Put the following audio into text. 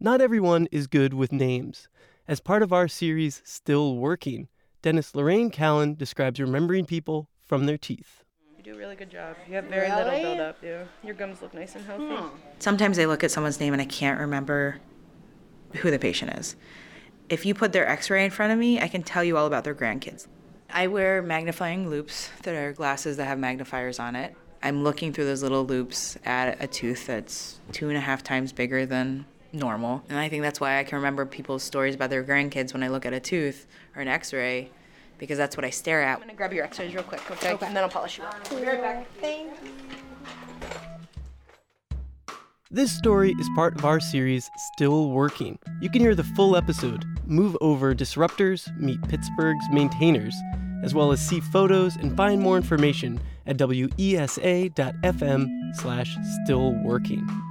Not everyone is good with names. As part of our series, Still Working, dentist Lorraine Callan describes remembering people from their teeth. You do a really good job. You have very little buildup, yeah. Your gums look nice and healthy. Hmm. Sometimes I look at someone's name and I can't remember who the patient is. If you put their x ray in front of me, I can tell you all about their grandkids. I wear magnifying loupes that are glasses that have magnifiers on it. I'm looking through those little loupes at a tooth that's two and a half times bigger than normal. And I think that's why I can remember people's stories about their grandkids when I look at a tooth or an x ray, because that's what I stare at. I'm gonna grab your x-rays real quick, okay? And then I'll polish you up. We'll be right back. Thank This story is part of our series, Still Working. You can hear the full episode, move over disruptors, meet Pittsburgh's maintainers, as well as see photos and find more information at wesa.fm slash stillworking.